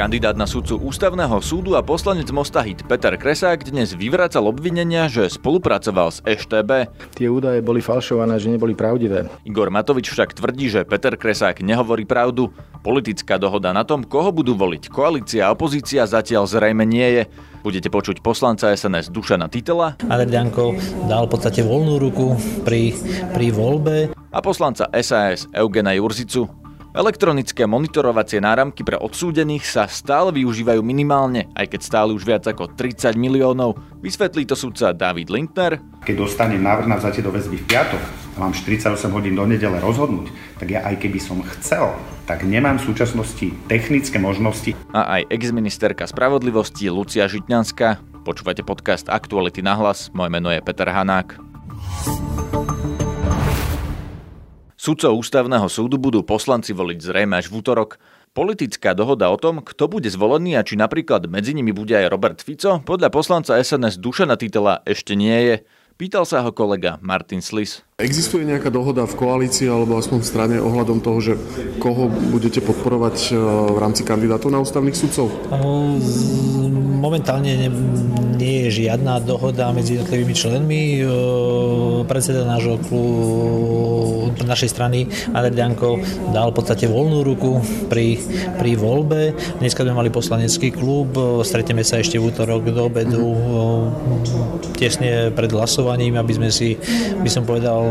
Kandidát na sudcu Ústavného súdu a poslanec Mosta Hit Peter Kresák dnes vyvracal obvinenia, že spolupracoval s EŠTB. Tie údaje boli falšované, že neboli pravdivé. Igor Matovič však tvrdí, že Peter Kresák nehovorí pravdu. Politická dohoda na tom, koho budú voliť koalícia a opozícia zatiaľ zrejme nie je. Budete počuť poslanca SNS Dušana Titela. Adrianko dal v podstate voľnú ruku pri, pri voľbe. A poslanca SAS Eugena Jurzicu. Elektronické monitorovacie náramky pre odsúdených sa stále využívajú minimálne, aj keď stále už viac ako 30 miliónov. Vysvetlí to sudca David Lindner. Keď dostanem návrh na vzatie do väzby v piatok a mám 48 hodín do nedele rozhodnúť, tak ja aj keby som chcel, tak nemám v súčasnosti technické možnosti. A aj exministerka spravodlivosti Lucia Žitňanská. Počúvate podcast Aktuality na hlas. Moje meno je Peter Hanák. Sudcov ústavného súdu budú poslanci voliť zrejme až v útorok. Politická dohoda o tom, kto bude zvolený a či napríklad medzi nimi bude aj Robert Fico, podľa poslanca SNS Dušana Titela ešte nie je. Pýtal sa ho kolega Martin Slis. Existuje nejaká dohoda v koalícii alebo aspoň v strane ohľadom toho, že koho budete podporovať e, v rámci kandidátov na ústavných sudcov? Momentálne nie je žiadna dohoda medzi jednotlivými členmi. E, predseda nášho klubu, našej strany Andrej Danko dal v podstate voľnú ruku pri, pri voľbe. Dneska sme mali poslanecký klub, stretneme sa ešte v útorok do obedu e, tesne pred hlasovaním, aby sme si, by som povedal,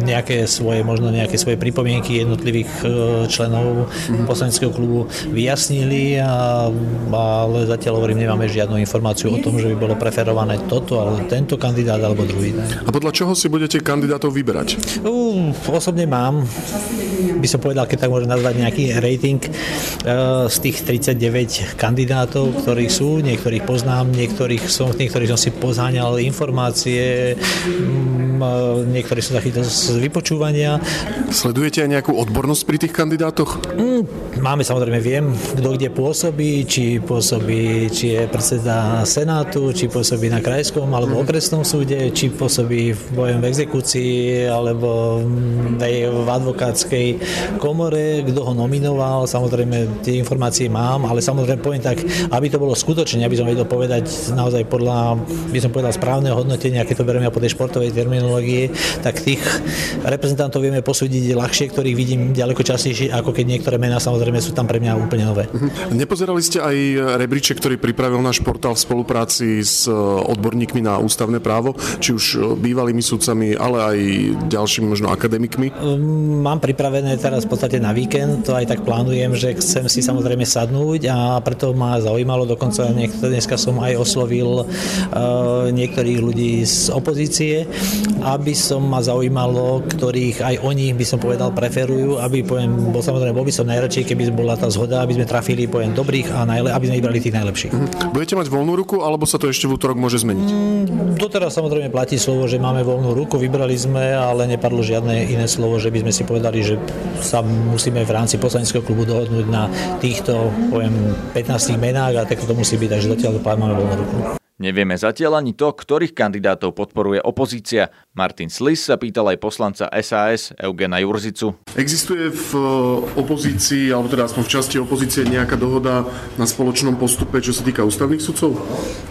nejaké svoje, možno nejaké svoje pripomienky jednotlivých e, členov poslaneckého klubu vyjasnili, a, ale zatiaľ hovorím, nemáme žiadnu informáciu o tom, že by bolo preferované toto, alebo tento kandidát, alebo druhý. A podľa čoho si budete kandidátov vyberať? Uh, osobne mám, by som povedal, keď tak môžem nazvať nejaký rating uh, z tých 39 kandidátov, ktorí sú, niektorých poznám, niektorých som, niektorých som si pozháňal informácie, niektorí som zachytil z vypočúvania. Sledujete aj nejakú odbornosť pri tých kandidátoch? Mm, máme samozrejme, viem, kto kde pôsobí, či pôsobí, či je predseda Senátu, či pôsobí na krajskom alebo okresnom súde, či pôsobí v bojem v exekúcii alebo aj v advokátskej komore, kto ho nominoval, samozrejme tie informácie mám, ale samozrejme poviem tak, aby to bolo skutočne, aby som vedel povedať naozaj podľa, by som povedal, správneho hodnotenia, keď to beriem ja po tej športovej terminológie, tak tých reprezentantov vieme posúdiť ľahšie, ktorých vidím ďaleko častejšie, ako keď niektoré mená samozrejme sú tam pre mňa úplne nové. Mhm. Nepozerali ste aj rebríček, ktorý pripravil náš portál v spolupráci s e, odborníkmi na ústavné právo, či už e, bývalými sudcami, ale aj ďalšími možno akademikmi? Ehm, mám pripravené teraz v podstate na víkend, to aj tak plánujem, že chcem si samozrejme sadnúť a preto ma zaujímalo, dokonca dneska som aj oslovil uh, niektorých ľudí z opozície, aby som ma zaujímalo, ktorých aj oni, by som povedal, preferujú, aby poviem, bol samozrejme, bol by som najradšej, keby bola tá zhoda, aby sme trafili, poviem, dobrých a najle, aby sme vybrali tých najlepších. Mm-hmm. Budete mať voľnú ruku, alebo sa to ešte v útorok môže zmeniť? Mm, doteraz samozrejme platí slovo, že máme voľnú ruku, vybrali sme, ale nepadlo žiadne iné slovo, že by sme si povedali, že sa musíme v rámci poslaneckého klubu dohodnúť na týchto, poviem, 15 menách a tak to musí byť, takže zatiaľ máme voľnú ruku. Nevieme zatiaľ ani to, ktorých kandidátov podporuje opozícia. Martin Slis sa pýtal aj poslanca SAS Eugena Jurzicu. Existuje v e, opozícii, alebo teda aspoň v časti opozície nejaká dohoda na spoločnom postupe, čo sa týka ústavných sudcov?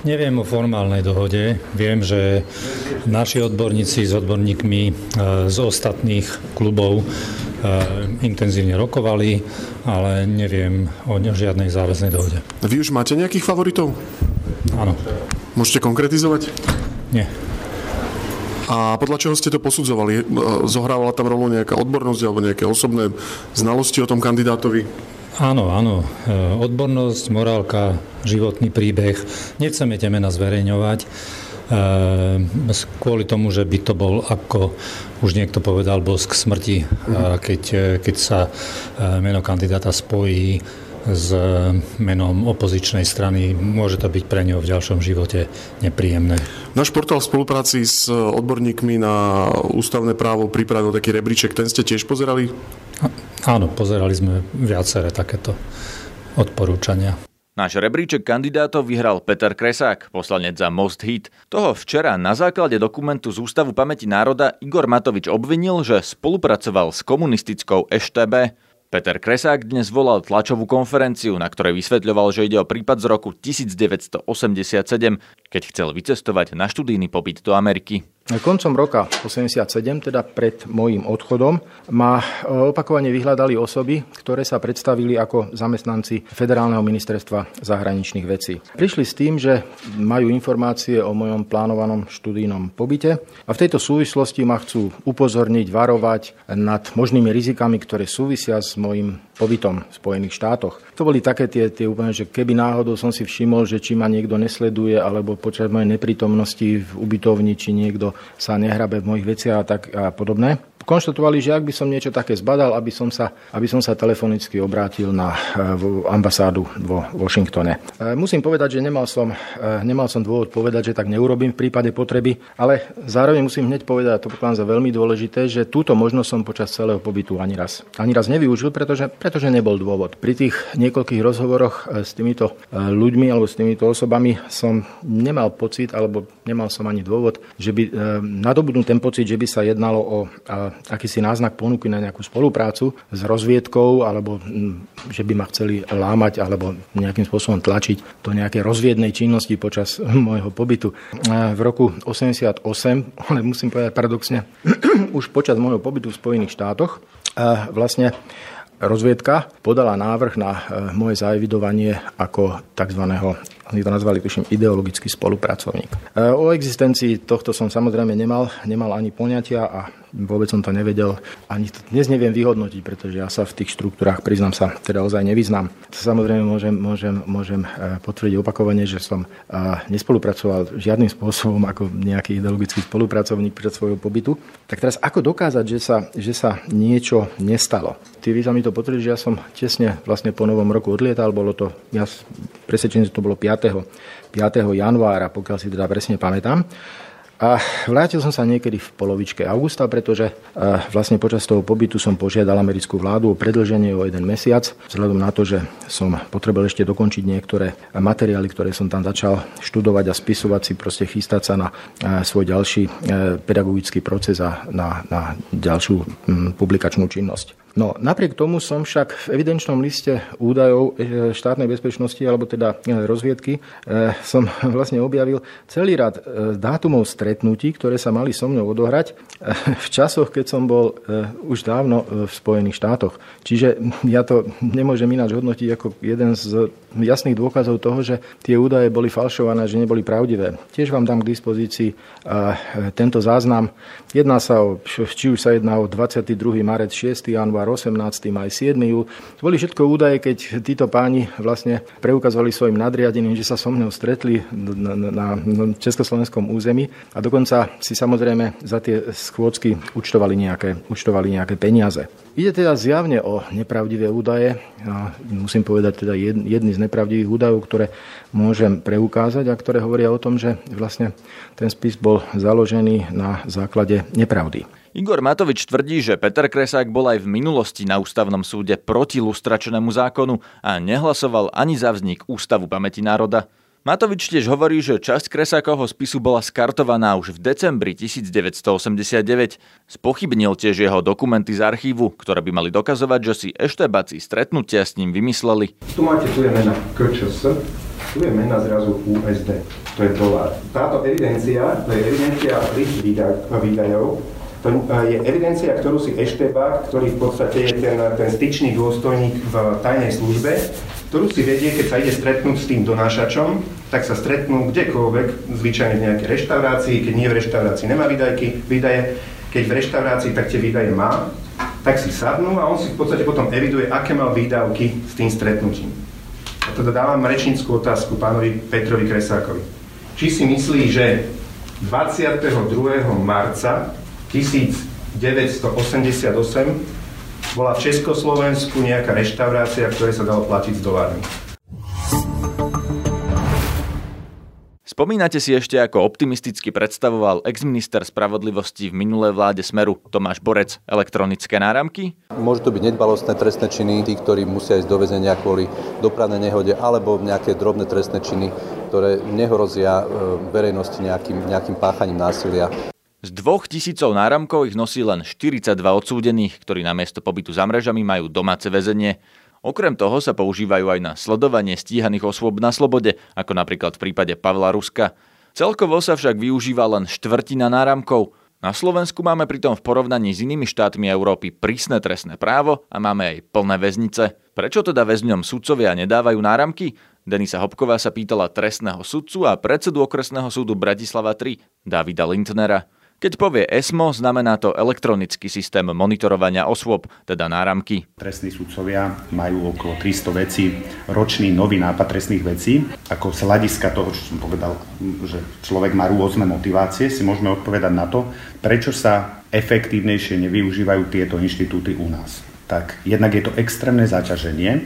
Neviem o formálnej dohode. Viem, že naši odborníci s odborníkmi e, z ostatných klubov e, intenzívne rokovali, ale neviem o žiadnej záväznej dohode. Vy už máte nejakých favoritov? Áno. Môžete konkretizovať? Nie. A podľa čoho ste to posudzovali? Zohrávala tam rolu nejaká odbornosť alebo nejaké osobné znalosti o tom kandidátovi? Áno, áno. E, odbornosť, morálka, životný príbeh. Nechceme tie mena zverejňovať e, kvôli tomu, že by to bol, ako už niekto povedal, bosk smrti, mhm. keď, keď sa e, meno kandidáta spojí s menom opozičnej strany, môže to byť pre ňo v ďalšom živote nepríjemné. Náš portál v spolupráci s odborníkmi na ústavné právo pripravil taký rebríček, ten ste tiež pozerali? Áno, pozerali sme viaceré takéto odporúčania. Náš rebríček kandidátov vyhral Peter Kresák, poslanec za Most Hit. Toho včera na základe dokumentu z Ústavu pamäti národa Igor Matovič obvinil, že spolupracoval s komunistickou EŠTB. Peter Kresák dnes volal tlačovú konferenciu, na ktorej vysvetľoval, že ide o prípad z roku 1987, keď chcel vycestovať na študijný pobyt do Ameriky. Koncom roka 87, teda pred môjim odchodom, ma e, opakovane vyhľadali osoby, ktoré sa predstavili ako zamestnanci Federálneho ministerstva zahraničných vecí. Prišli s tým, že majú informácie o mojom plánovanom študijnom pobyte a v tejto súvislosti ma chcú upozorniť, varovať nad možnými rizikami, ktoré súvisia s mojim pobytom v Spojených štátoch. To boli také tie, tie úplne, že keby náhodou som si všimol, že či ma niekto nesleduje, alebo počas mojej neprítomnosti v ubytovni, či niekto sa nehrabe v mojich veciach a tak a podobné konštatovali, že ak by som niečo také zbadal, aby som sa, aby som sa telefonicky obrátil na eh, ambasádu vo Washingtone. Eh, musím povedať, že nemal som, eh, nemal som dôvod povedať, že tak neurobím v prípade potreby, ale zároveň musím hneď povedať, a to pokladám za veľmi dôležité, že túto možnosť som počas celého pobytu ani raz, ani raz nevyužil, pretože, pretože nebol dôvod. Pri tých niekoľkých rozhovoroch s týmito ľuďmi alebo s týmito osobami som nemal pocit, alebo nemal som ani dôvod, že by nadobudnú ten pocit, že by sa jednalo o akýsi náznak ponuky na nejakú spoluprácu s rozviedkou, alebo mm, že by ma chceli lámať alebo nejakým spôsobom tlačiť do nejakej rozviednej činnosti počas môjho pobytu. V roku 88, ale musím povedať paradoxne, už počas môjho pobytu v Spojených štátoch vlastne rozviedka podala návrh na e, moje zaevidovanie ako tzv. Oni to nazvali, tuším, ideologický spolupracovník. E, o existencii tohto som samozrejme nemal, nemal ani poňatia a vôbec som to nevedel. Ani to dnes neviem vyhodnotiť, pretože ja sa v tých štruktúrách, priznám sa, teda ozaj nevyznám. Samozrejme môžem, môžem, môžem e, potvrdiť opakovane, že som nespolupracoval žiadnym spôsobom ako nejaký ideologický spolupracovník pred svojho pobytu. Tak teraz ako dokázať, že sa, že sa niečo nestalo? Tí vy mi to potvrdili, že ja som tesne vlastne po novom roku odlietal. Bolo to, ja presvedčený, že to bolo 5. 5. januára, pokiaľ si teda presne pamätám. A vrátil som sa niekedy v polovičke augusta, pretože e, vlastne počas toho pobytu som požiadal americkú vládu o predlženie o jeden mesiac, vzhľadom na to, že som potreboval ešte dokončiť niektoré materiály, ktoré som tam začal študovať a spisovať si, proste chystať sa na e, svoj ďalší e, pedagogický proces a na, na ďalšiu publikačnú činnosť. No, napriek tomu som však v evidenčnom liste údajov štátnej bezpečnosti, alebo teda rozviedky, som vlastne objavil celý rad dátumov stretnutí, ktoré sa mali so mnou odohrať v časoch, keď som bol už dávno v Spojených štátoch. Čiže ja to nemôžem ináč hodnotiť ako jeden z jasných dôkazov toho, že tie údaje boli falšované, že neboli pravdivé. Tiež vám dám k dispozícii tento záznam. Jedná sa o, či už sa jedná o 22. marec, 6. január, 18. maj, 7. júl. Boli všetko údaje, keď títo páni vlastne preukazovali svojim nadriadeným, že sa so mnou stretli na, na, na československom území dokonca si samozrejme za tie schôdzky účtovali nejaké, účtovali nejaké peniaze. Ide teda zjavne o nepravdivé údaje. A musím povedať teda jedny z nepravdivých údajov, ktoré môžem preukázať a ktoré hovoria o tom, že vlastne ten spis bol založený na základe nepravdy. Igor Matovič tvrdí, že Peter Kresák bol aj v minulosti na ústavnom súde proti lustračnému zákonu a nehlasoval ani za vznik Ústavu pamäti národa. Matovič tiež hovorí, že časť Kresákovho spisu bola skartovaná už v decembri 1989. Spochybnil tiež jeho dokumenty z archívu, ktoré by mali dokazovať, že si eštebáci stretnutia s ním vymysleli. Tu máte, tu je mena KČS, tu je mena zrazu USD, to je dolár. Táto evidencia, to je evidencia výdajov, to je evidencia, ktorú si Eštebák, ktorý v podstate je ten, ten styčný dôstojník v tajnej službe, ktorú si vedie, keď sa ide stretnúť s tým donášačom, tak sa stretnú kdekoľvek, zvyčajne v nejakej reštaurácii, keď nie v reštaurácii nemá výdajky, výdaje, keď v reštaurácii tak tie výdaje má, tak si sadnú a on si v podstate potom eviduje, aké mal výdavky s tým stretnutím. A teda dávam rečníckú otázku pánovi Petrovi Kresákovi. Či si myslí, že 22. marca 1988 bola v Československu nejaká reštaurácia, ktoré sa dalo platiť s dolármi. Spomínate si ešte, ako optimisticky predstavoval exminister spravodlivosti v minulej vláde Smeru Tomáš Borec elektronické náramky? Môžu to byť nedbalostné trestné činy, tí, ktorí musia ísť do väzenia kvôli dopravnej nehode, alebo nejaké drobné trestné činy, ktoré nehrozia e, verejnosti nejakým, nejakým páchaním násilia. Z dvoch tisícov náramkov ich nosí len 42 odsúdených, ktorí na miesto pobytu za mrežami majú domáce väzenie. Okrem toho sa používajú aj na sledovanie stíhaných osôb na slobode, ako napríklad v prípade Pavla Ruska. Celkovo sa však využíva len štvrtina náramkov. Na Slovensku máme pritom v porovnaní s inými štátmi Európy prísne trestné právo a máme aj plné väznice. Prečo teda väzňom sudcovia nedávajú náramky? Denisa Hopková sa pýtala trestného sudcu a predsedu okresného súdu Bratislava 3, Davida Lindnera. Keď povie ESMO, znamená to elektronický systém monitorovania osôb, teda náramky. Trestní sudcovia majú okolo 300 vecí, ročný nový nápad trestných vecí. Ako z hľadiska toho, čo som povedal, že človek má rôzne motivácie, si môžeme odpovedať na to, prečo sa efektívnejšie nevyužívajú tieto inštitúty u nás. Tak jednak je to extrémne zaťaženie,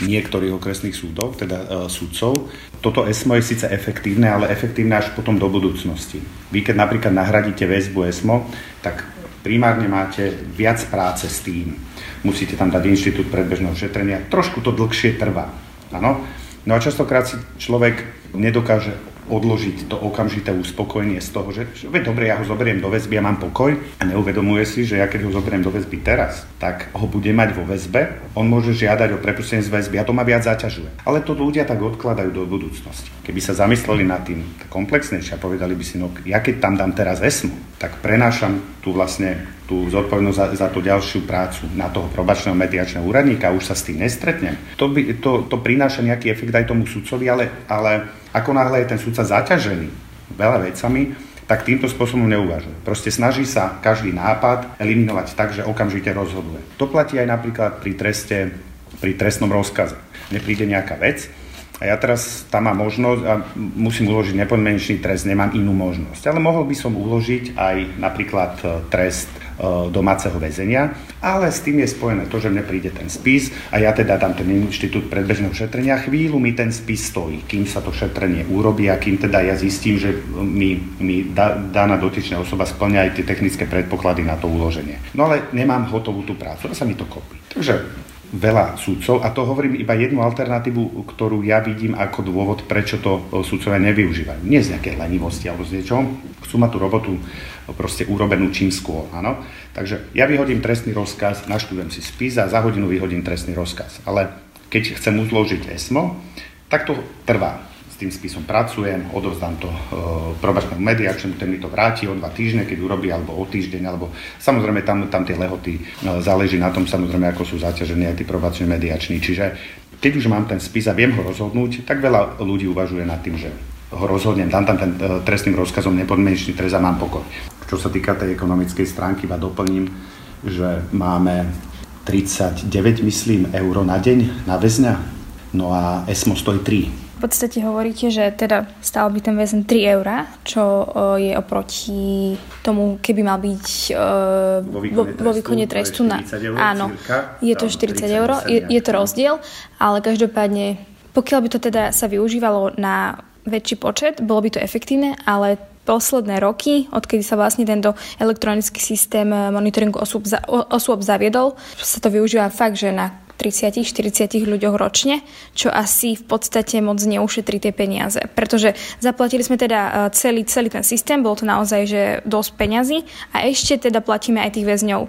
niektorých okresných súdov, teda e, sudcov. Toto ESMO je síce efektívne, ale efektívne až potom do budúcnosti. Vy keď napríklad nahradíte väzbu ESMO, tak primárne máte viac práce s tým. Musíte tam dať inštitút predbežného šetrenia. Trošku to dlhšie trvá. Áno? No a častokrát si človek nedokáže odložiť to okamžité uspokojenie z toho, že, že dobre, ja ho zoberiem do väzby a mám pokoj a neuvedomuje si, že ja keď ho zoberiem do väzby teraz, tak ho bude mať vo väzbe, on môže žiadať o prepustenie z väzby a to ma viac zaťažuje. Ale to ľudia tak odkladajú do budúcnosti. Keby sa zamysleli nad tým komplexnejšie a povedali by si, no ja keď tam dám teraz ESMU, tak prenášam tu vlastne tú zodpovednosť za, za tú ďalšiu prácu na toho probačného mediačného úradníka už sa s tým nestretnem. To, by, to, to prináša nejaký efekt aj tomu sudcovi, ale, ale ako náhle je ten sudca zaťažený veľa vecami, tak týmto spôsobom neuvažuje. Proste snaží sa každý nápad eliminovať tak, že okamžite rozhoduje. To platí aj napríklad pri treste, pri trestnom rozkaze. Nepríde nejaká vec, a ja teraz tam mám možnosť a musím uložiť nepodmienečný trest, nemám inú možnosť. Ale mohol by som uložiť aj napríklad e, trest e, domáceho väzenia, ale s tým je spojené to, že mne príde ten spis a ja teda dám ten inštitút predbežného šetrenia. Chvíľu mi ten spis stojí, kým sa to šetrenie urobí a kým teda ja zistím, že mi, mi da, daná dotyčná osoba splňa aj tie technické predpoklady na to uloženie. No ale nemám hotovú tú prácu a sa mi to kopí. Takže veľa súdcov a to hovorím iba jednu alternatívu, ktorú ja vidím ako dôvod, prečo to e, súdcovia nevyužívajú. Nie z nejakej lenivosti alebo z niečoho. Chcú mať tú robotu proste urobenú čím skôr. Áno? Takže ja vyhodím trestný rozkaz, naštudujem si spis a za hodinu vyhodím trestný rozkaz. Ale keď chcem uzložiť ESMO, tak to trvá tým spisom pracujem, odovzdám to e, probačnému mediačnému, ten mi to vráti o dva týždne, keď urobí, alebo o týždeň, alebo samozrejme tam, tam tie lehoty e, záleží na tom, samozrejme, ako sú zaťažení aj tí probační mediační. Čiže keď už mám ten spis a viem ho rozhodnúť, tak veľa ľudí uvažuje nad tým, že ho rozhodnem, dám tam ten e, trestným rozkazom nepodmienečný trest a mám pokoj. Čo sa týka tej ekonomickej stránky, iba doplním, že máme 39, myslím, euro na deň na väzňa, no a ESMO stojí 3 podstate hovoríte, že teda stál by ten väzen 3 eurá, čo je oproti tomu, keby mal byť vo výkone trestu, vo, trestu na... áno, je to 40 eur, je, je to rozdiel, ale každopádne, pokiaľ by to teda sa využívalo na väčší počet, bolo by to efektívne, ale posledné roky, odkedy sa vlastne tento elektronický systém monitoringu osôb, osôb zaviedol, sa to využíva fakt, že na 30-40 ľuďoch ročne, čo asi v podstate moc neušetrí tie peniaze. Pretože zaplatili sme teda e, celý, celý ten systém, bolo to naozaj že dosť peňazí a ešte teda platíme aj tých väzňov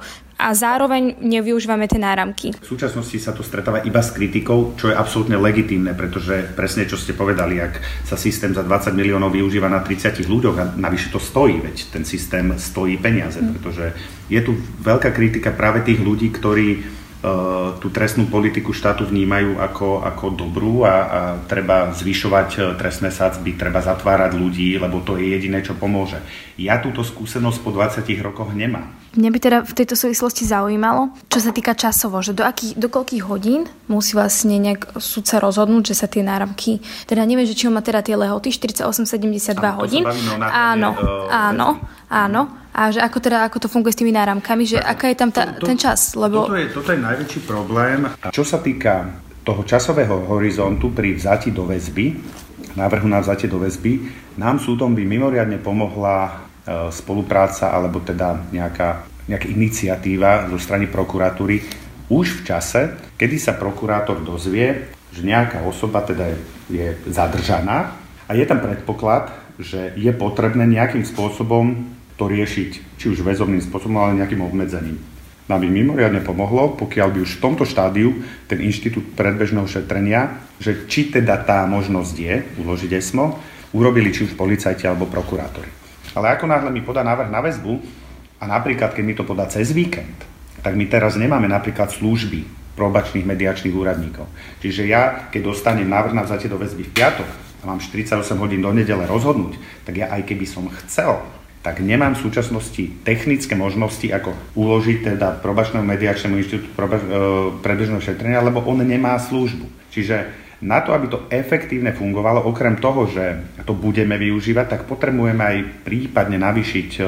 a zároveň nevyužívame tie náramky. V súčasnosti sa to stretáva iba s kritikou, čo je absolútne legitímne, pretože presne čo ste povedali, ak sa systém za 20 miliónov využíva na 30 ľuďoch a navyše to stojí, veď ten systém stojí peniaze, mm. pretože je tu veľká kritika práve tých ľudí, ktorí tú trestnú politiku štátu vnímajú ako, ako dobrú a, a treba zvyšovať e, trestné sadzby, treba zatvárať ľudí, lebo to je jediné, čo pomôže. Ja túto skúsenosť po 20 rokoch nemám. Mňa by teda v tejto súvislosti zaujímalo, čo sa týka časovo, že do, akých, do koľkých hodín musí vlastne nejak sudca rozhodnúť, že sa tie náramky, teda neviem, že či on má teda tie lehoty 48-72 hodín. Áno, uh, áno, áno a že ako, teda, ako to funguje s tými náramkami, že aká je tam tá, to, to, ten čas. Lebo... Toto, je, toto je najväčší problém. Čo sa týka toho časového horizontu pri vzati do väzby, návrhu na vzatie do väzby, nám súdom by mimoriadne pomohla spolupráca alebo teda nejaká, nejaká iniciatíva zo strany prokuratúry už v čase, kedy sa prokurátor dozvie, že nejaká osoba teda je, je zadržaná a je tam predpoklad, že je potrebné nejakým spôsobom to riešiť, či už väzovným spôsobom, ale nejakým obmedzením. Nám by mimoriadne pomohlo, pokiaľ by už v tomto štádiu ten inštitút predbežného šetrenia, že či teda tá možnosť je uložiť ESMO, urobili či už policajti alebo prokurátori. Ale ako náhle mi podá návrh na väzbu a napríklad keď mi to podá cez víkend, tak my teraz nemáme napríklad služby probačných mediačných úradníkov. Čiže ja, keď dostanem návrh na vzatie do väzby v piatok a mám 48 hodín do nedele rozhodnúť, tak ja aj keby som chcel, tak nemám v súčasnosti technické možnosti, ako uložiť teda probačnému mediačnému inštitútu probač, e, predbežného šetrenia, lebo on nemá službu. Čiže na to, aby to efektívne fungovalo, okrem toho, že to budeme využívať, tak potrebujeme aj prípadne navýšiť e,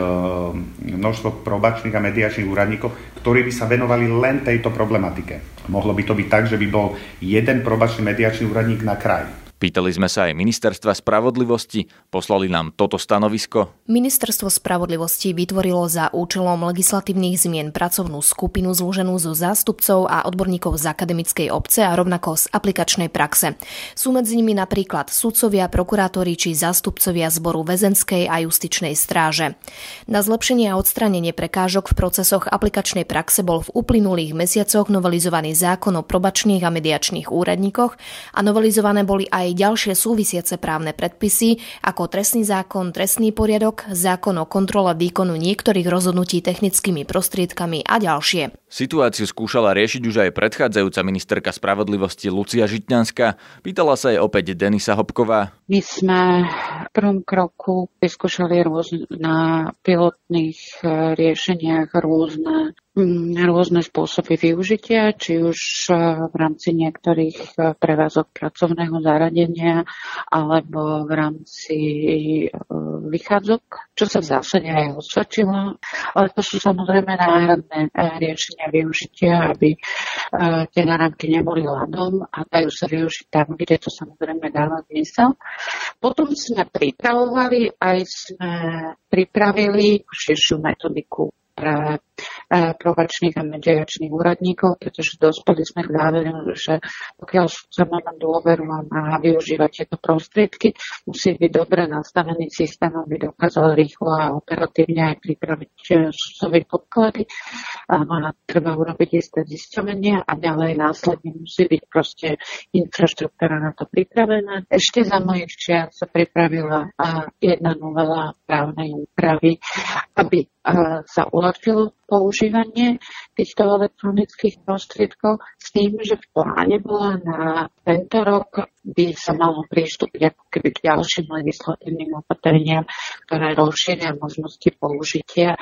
množstvo probačných a mediačných úradníkov, ktorí by sa venovali len tejto problematike. Mohlo by to byť tak, že by bol jeden probačný mediačný úradník na kraj Pýtali sme sa aj ministerstva spravodlivosti, poslali nám toto stanovisko. Ministerstvo spravodlivosti vytvorilo za účelom legislatívnych zmien pracovnú skupinu zloženú zo zástupcov a odborníkov z akademickej obce a rovnako z aplikačnej praxe. Sú medzi nimi napríklad sudcovia, prokurátori či zástupcovia zboru väzenskej a justičnej stráže. Na zlepšenie a odstranenie prekážok v procesoch aplikačnej praxe bol v uplynulých mesiacoch novelizovaný zákon o probačných a mediačných úradníkoch a novelizované boli aj ďalšie súvisiace právne predpisy, ako trestný zákon, trestný poriadok, zákon o kontrole výkonu niektorých rozhodnutí technickými prostriedkami a ďalšie. Situáciu skúšala riešiť už aj predchádzajúca ministerka spravodlivosti Lucia Žitňanská. Pýtala sa jej opäť Denisa Hopková. My sme v prvom kroku vyskúšali na pilotných eh, riešeniach rôzne Mm, rôzne spôsoby využitia, či už e, v rámci niektorých e, prevázok pracovného zaradenia alebo v rámci e, vychádzok, čo sa v zásade aj osvedčilo. Ale to sú samozrejme náhradné riešenia využitia, aby tie náramky neboli ľadom a dajú sa využiť tam, kde to samozrejme dáva zmysel. Potom sme pripravovali, aj sme pripravili širšiu metodiku pre probačných a mediačných úradníkov, pretože dospeli sme k záveru, že pokiaľ sa máme dôveru a má využívať tieto prostriedky, musí byť dobre nastavený systém, aby dokázal rýchlo a operatívne aj pripraviť eh, sudcové podklady. A treba urobiť isté zisťovanie a ďalej následne musí byť proste infraštruktúra na to pripravená. Ešte za mojich čiat sa pripravila jedna novela právnej úpravy, aby sa uľahčilo používanie týchto elektronických prostriedkov s tým, že v pláne bola na tento rok by sa malo pristúpiť ako keby k ďalším legislatívnym opatreniam, ktoré rozšíria možnosti použitia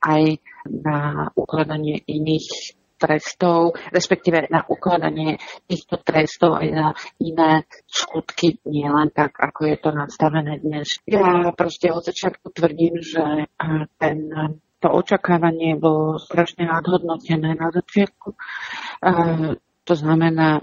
aj na ukladanie iných trestov, respektíve na ukladanie týchto trestov aj na iné skutky, nie len tak, ako je to nastavené dnes. Ja proste od začiatku tvrdím, že ten to očakávanie bolo strašne nadhodnotené na začiatku. To znamená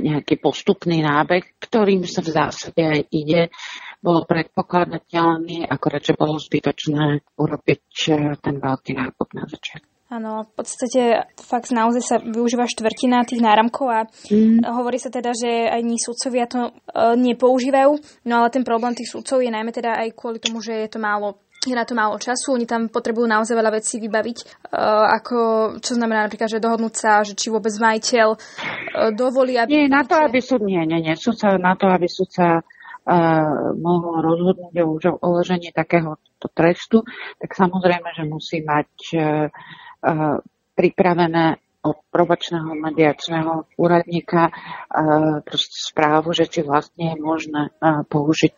nejaký postupný nábeh, ktorým sa v zásade aj ide, bolo predpokladateľný, akorát, že bolo zbytočné urobiť e, ten veľký nákup na začiatku. Áno, v podstate fakt naozaj sa využíva štvrtina tých náramkov a mm. hovorí sa teda, že ani sudcovia to e, nepoužívajú, no ale ten problém tých sudcov je najmä teda aj kvôli tomu, že je to málo je na to málo času, oni tam potrebujú naozaj veľa vecí vybaviť, uh, ako, čo znamená napríklad, že dohodnúť sa, že či vôbec majiteľ uh, dovolí, aby... Nie, na to, aby súd, nie, nie, nie, súdca, na to, aby súdca uh, mohol rozhodnúť o uložení takéhoto trestu, tak samozrejme, že musí mať uh, pripravené od probačného mediačného úradníka uh, správu, že či vlastne je možné použiť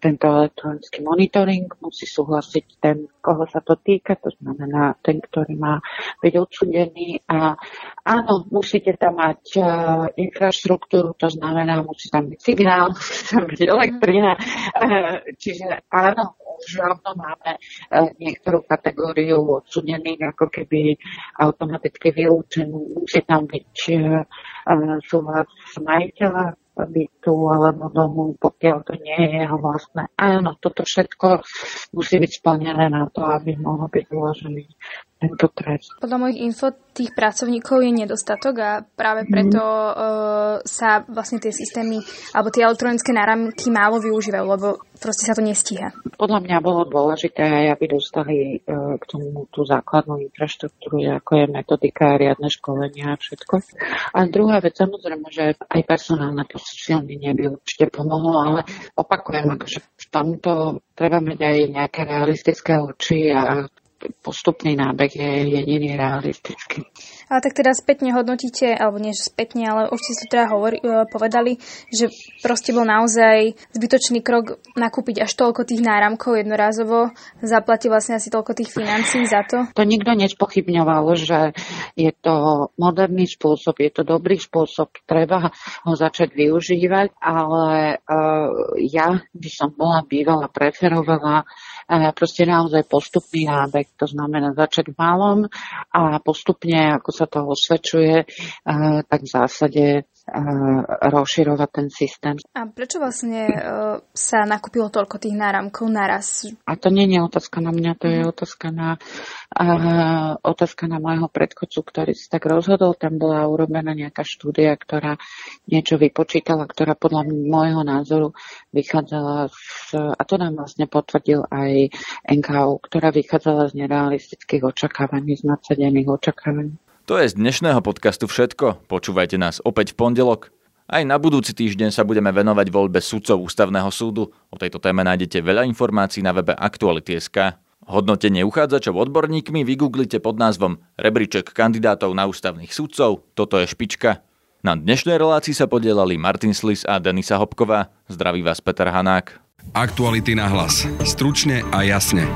tento elektronický monitoring musí súhlasiť ten, koho sa to týka, to znamená ten, ktorý má byť odsudený. A áno, musíte tam mať uh, infraštruktúru, to znamená, musí tam byť signál, musí tam byť elektrina, uh, čiže áno, už rovno máme uh, niektorú kategóriu odsudených ako keby automaticky vylúčenú, musí tam byť uh, súhlas majiteľa bytu alebo domu, pokiaľ to nie je jeho vlastné. Áno, toto všetko musí byť splnené na to, aby mohol byť uložený tento trest. Podľa mojich info tých pracovníkov je nedostatok a práve mhm. preto mm. uh, sa vlastne tie systémy alebo tie elektronické náramky málo využívajú, lebo proste sa to nestíha. Podľa mňa bolo dôležité aj, aby dostali uh, k tomu tú základnú infraštruktúru, ako je metodika, riadne školenia a všetko. A druhá vec, samozrejme, že aj personálne posilnenie by určite pomohlo, ale opakujem, akože v tomto treba mať aj nejaké realistické oči a postupný nábeh je jediný realistický. Ale tak teda spätne hodnotíte, alebo nie spätne, ale už ste to teda hovori, e, povedali, že proste bol naozaj zbytočný krok nakúpiť až toľko tých náramkov jednorázovo, zaplatiť vlastne asi toľko tých financií za to? To nikto nespochybňoval, že je to moderný spôsob, je to dobrý spôsob, treba ho začať využívať, ale uh, ja by som bola bývala, preferovala proste naozaj postupný nábeh, to znamená začať malom a postupne, ako sa to osvedčuje, eh, tak v zásade rozširovať ten systém. A prečo vlastne eh, sa nakúpilo toľko tých náramkov naraz? A to nie je otázka na mňa, to je mhm. otázka na, otázka na môjho predchodcu, ktorý si tak rozhodol. Tam bola urobená nejaká štúdia, ktorá niečo vypočítala, ktorá podľa môjho názoru vychádzala z, a to nám vlastne potvrdil aj NKU, ktorá vychádzala z nerealistických očakávaní, z nadsadených očakávaní. To je z dnešného podcastu všetko. Počúvajte nás opäť v pondelok. Aj na budúci týždeň sa budeme venovať voľbe sudcov Ústavného súdu. O tejto téme nájdete veľa informácií na webe Aktuality.sk. Hodnotenie uchádzačov odborníkmi vygooglite pod názvom Rebríček kandidátov na ústavných sudcov. Toto je špička. Na dnešnej relácii sa podielali Martin Slis a Denisa Hopková. Zdraví vás Peter Hanák. Aktuality na hlas. Stručne a jasne.